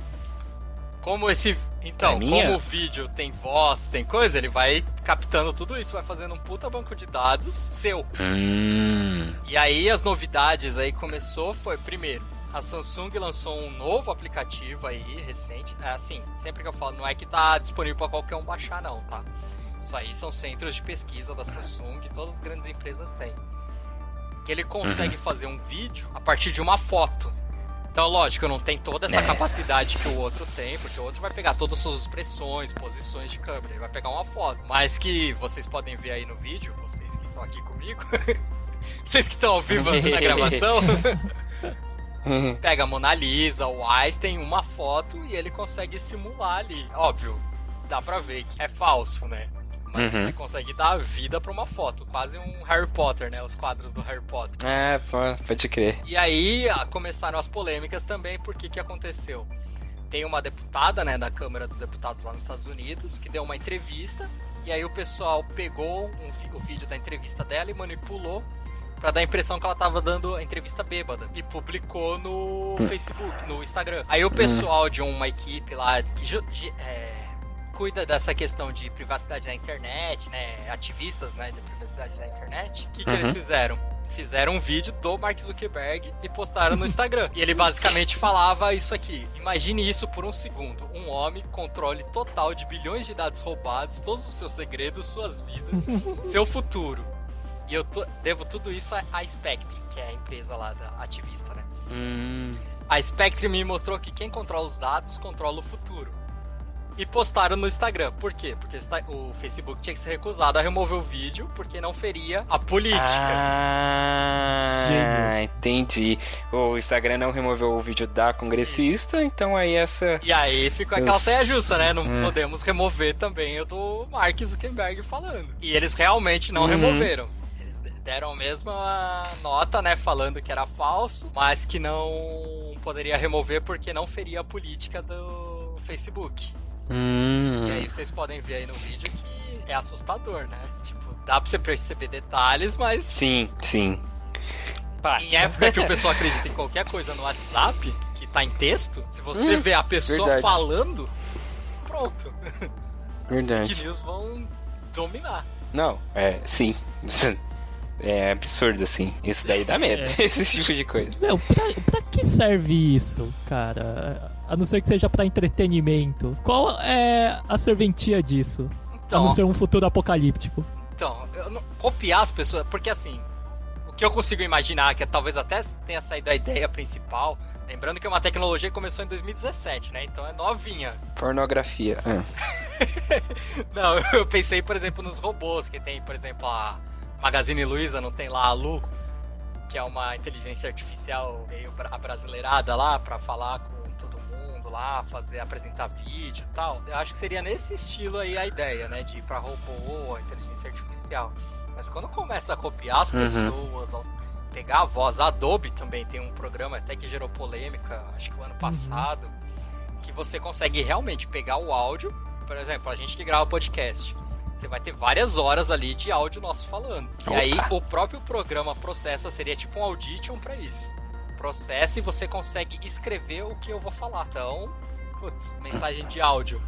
Como esse. Então, É como o vídeo tem voz, tem coisa, ele vai captando tudo isso, vai fazendo um puta banco de dados seu. Hum. E aí as novidades aí começou foi primeiro a Samsung lançou um novo aplicativo aí recente. É assim, sempre que eu falo, não é que tá disponível para qualquer um baixar não, tá? Isso aí são centros de pesquisa da Samsung, todas as grandes empresas têm. Que ele consegue fazer um vídeo a partir de uma foto. Então, lógico, não tem toda essa É. capacidade que o outro tem, porque o outro vai pegar todas as suas expressões, posições de câmera, ele vai pegar uma foto. Mas que vocês podem ver aí no vídeo, vocês que estão aqui comigo, vocês que estão ao vivo na gravação, pega a Mona Lisa, o Einstein, uma foto e ele consegue simular ali. Óbvio, dá pra ver que é falso, né? Mas Uhum. você consegue dar vida pra uma foto, quase um Harry Potter, né? Os quadros do Harry Potter. Pô, pode crer. E aí começaram as polêmicas também, porque que aconteceu? Tem uma deputada, né, da Câmara dos Deputados lá nos Estados Unidos, que deu uma entrevista, e aí o pessoal pegou um o vídeo da entrevista dela e manipulou pra dar a impressão que ela tava dando a entrevista bêbada e publicou no Facebook, no Instagram. Aí o pessoal de uma equipe lá ju- de- é, cuida dessa questão de privacidade na internet, né, ativistas, né, de privacidade na internet, o que, que Uhum. eles fizeram? Fizeram um vídeo do Mark Zuckerberg e postaram no Instagram. e ele basicamente falava isso aqui. Imagine isso por um segundo. Um homem, controle total de bilhões de dados roubados, todos os seus segredos, suas vidas, seu futuro. E eu to- devo tudo isso a Spectre, que é a empresa lá da ativista, né? Hum. A Spectre me mostrou que quem controla os dados controla o futuro. E postaram no Instagram. Por quê? Porque o Facebook tinha que ser recusado a remover o vídeo porque não feria a política. Ah, Gênio. entendi. O Instagram não removeu o vídeo da congressista, então aí essa. E aí ficou aquela Nossa. saia justa, né? Não Hum. podemos remover também o do Mark Zuckerberg falando. E eles realmente não Uhum. removeram. Eles deram a mesma nota, né? Falando que era falso, mas que não poderia remover porque não feria a política do Facebook. Hum. E aí vocês podem ver aí no vídeo que é assustador, né? Tipo, dá pra você perceber detalhes, mas Sim, sim. Passa. em época que o pessoal acredita em qualquer coisa no WhatsApp, que tá em texto, se você Hum, vê a pessoa verdade. falando, pronto. As Verdade. fake news vão dominar. Não, é, sim. É absurdo, assim. Isso daí dá medo. É. Esse tipo de coisa. Meu, pra, pra que serve isso, cara? A não ser que seja pra entretenimento. Qual é a serventia disso? A Então, não ser um futuro apocalíptico. então eu não- copiar as pessoas, porque assim, o que eu consigo imaginar, que talvez até tenha saído a ideia principal, lembrando que é uma tecnologia que começou em 2017, né? Então é novinha. Pornografia. Ah. Não, eu pensei, por exemplo, nos robôs, que tem, por exemplo, a Magazine Luiza, não tem lá a Lu, que é uma inteligência artificial meio bra- brasileirada lá pra falar com lá, fazer apresentar vídeo e tal. Eu acho que seria nesse estilo aí a ideia, né, de ir pra robô, inteligência artificial. Mas quando começa a copiar as Uhum. pessoas, ó, pegar a voz, a Adobe também tem um programa até que gerou polêmica, acho que o ano passado, que você consegue realmente pegar o áudio, por exemplo, a gente que grava podcast. Você vai ter várias horas ali de áudio nosso falando. Opa. E aí o próprio programa processa, seria tipo um audition pra isso. Processa e você consegue escrever o que eu vou falar. Então, putz, mensagem de áudio.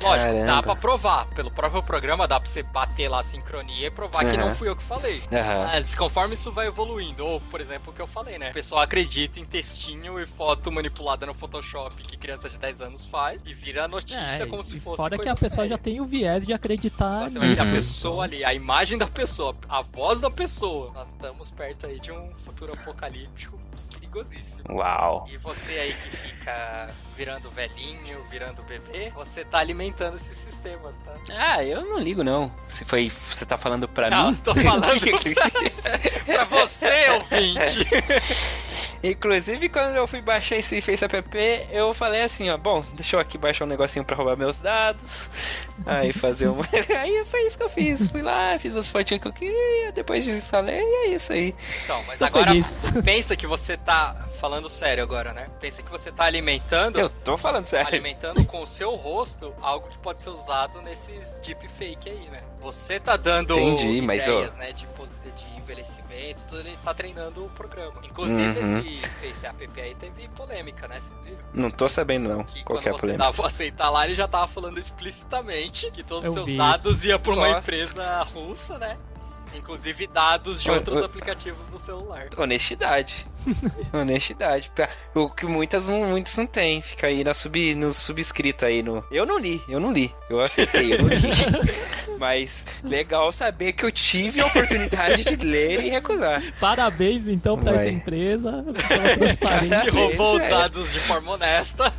Lógico, dá Caramba. pra provar. Pelo próprio programa dá pra você bater lá a sincronia e provar que não fui eu que falei. Aham. Mas conforme isso vai evoluindo, ou por exemplo o que eu falei, né? O pessoal acredita em textinho e foto manipulada no Photoshop que criança de 10 anos faz e vira notícia É, como se fosse. fora que a pessoa séria. já tem o viés de acreditar. Você vai a Uhum. pessoa ali, a imagem da pessoa, a voz da pessoa. Nós estamos perto aí de um futuro apocalíptico perigosíssimo. Uau. E você aí que fica virando velhinho, virando bebê, você tá alimentando esses sistemas, tá? Ah, eu não ligo não. Se foi, você tá falando pra Não, mim? tô falando pra você, ouvinte. Inclusive, quando eu fui baixar esse Face App, eu falei assim, ó, bom, deixa eu aqui baixar um negocinho pra roubar meus dados. Aí fazer uma. aí foi isso que eu fiz. Fui lá, fiz as fotinhas que eu queria, depois desinstalei e é isso aí. Então, mas Tô agora feliz. pensa que você tá falando sério agora, né? Pensa que você tá alimentando, Eu tô falando sério. alimentando com o seu rosto algo que pode ser usado nesses deepfake aí, né? Você tá dando Entendi, mas, ideias, né, de, de envelhecimento, tudo ele tá treinando o programa. Inclusive Uhum. esse Face App aí teve polêmica, né? Vocês viram? Não tô sabendo não. Que Qual que é a quando você dava aceitar lá, ele já tava falando explicitamente que todos os seus dados iam pra uma Nossa. empresa russa, né? Inclusive dados de outros aplicativos do celular. Honestidade. Honestidade. O que muitas não, muitos não tem. Fica aí na sub, no subscrito aí no. Eu não li, eu não li. Eu aceitei, eu não li. Mas legal saber que eu tive a oportunidade de ler e recusar. Parabéns então pra Vai. essa empresa pela transparência. Que roubou os é. dados de forma honesta.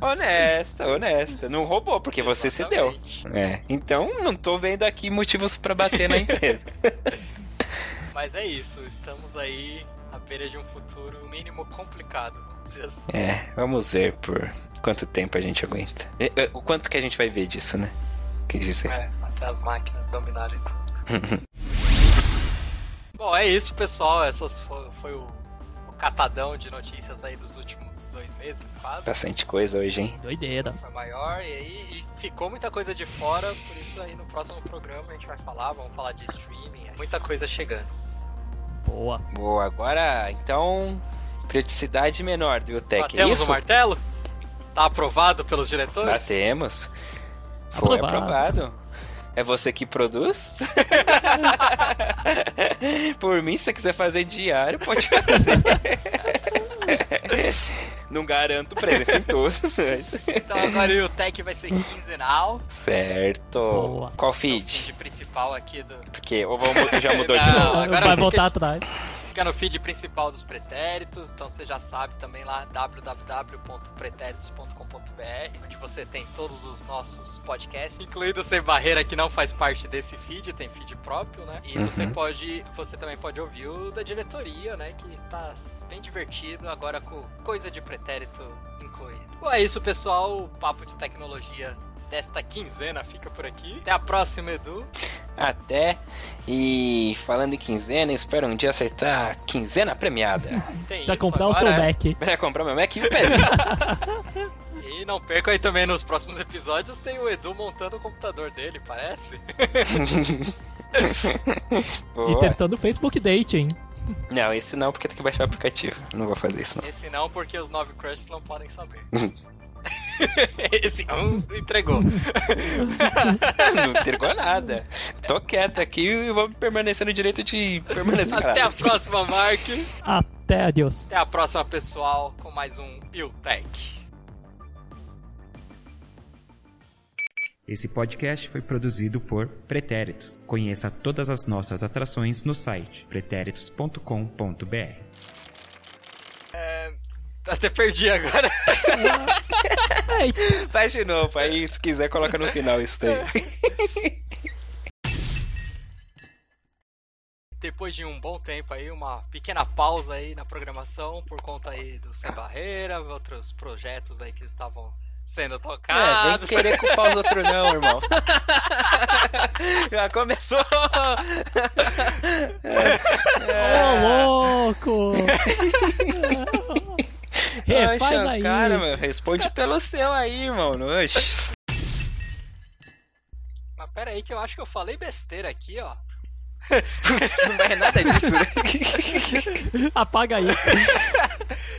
Honesta, honesta. Não roubou, porque você se deu. É. Então não tô vendo aqui motivos pra bater na empresa. Mas é isso, estamos aí à beira de um futuro mínimo complicado, vamos dizer assim. É, vamos ver por quanto tempo a gente aguenta. É, O quanto que a gente vai ver disso, né? Quer dizer. É, até as máquinas dominarem tudo. Bom, é isso, pessoal. Essas foi, foi o catadão de notícias aí dos últimos dois meses, quase. Bastante coisa hoje, hein? Doideira. Foi maior e aí e ficou muita coisa de fora, por isso aí no próximo programa a gente vai falar, vamos falar de streaming, muita coisa chegando. Boa. Boa, agora então. Periodicidade menor do Utec, é Batemos isso? o martelo? Tá aprovado pelos diretores? Batemos. Foi Aprovado. aprovado. É você que produz? Por mim, se você quiser fazer diário, pode fazer. Não garanto preço em todos. mas- Então agora o Tech vai ser quinzenal. Certo. Boa. Qual O feed? feed principal aqui do. Porque ou vamos- já mudou de novo. agora Vai voltar atrás. Fica no feed principal dos pretéritos, então você já sabe também lá www.pretéritos.com.br, onde você tem todos os nossos podcasts, incluindo o Sem Barreira que não faz parte desse feed, tem feed próprio, né? E Uhum. você pode, você também pode ouvir o da diretoria, né, que tá bem divertido agora com coisa de pretérito incluído. Bom, é isso, pessoal, o papo de tecnologia desta quinzena fica por aqui. Até a próxima, Edu. Até. E falando em quinzena, espero um dia acertar a quinzena premiada. Tem Pra comprar o seu agora, é. Mac. Vai comprar meu Mac e o pezinho. E não percam aí também nos próximos episódios tem o Edu montando o computador dele, parece. E testando o Facebook Dating. Não, esse não, porque tem que baixar o aplicativo. Não vou fazer isso, não. Esse não, porque os nove crushes não podem saber. Esse um entregou. não entregou nada. Tô quieto aqui e vou permanecer no direito de permanecer Até a próxima, Mark. Até adiós. Até a próxima, pessoal, com mais um Iltech. Esse podcast foi produzido por Pretéritos. Conheça todas as nossas atrações no site pretéritos.com.br. Até perdi agora. Faz de novo, aí se quiser coloca no final isso daí. Depois de um bom tempo aí, uma pequena pausa aí na programação por conta aí do Sem Barreira, outros projetos aí que estavam sendo É, vem tocados. querer culpar os outros não, irmão. Já começou. ô louco! Refaz Oxe, aí. Cara, meu, responde pelo seu aí, irmão. Oxe. Mas pera aí que eu acho que eu falei besteira aqui, ó. Putz, não vai nada disso, né? Apaga aí.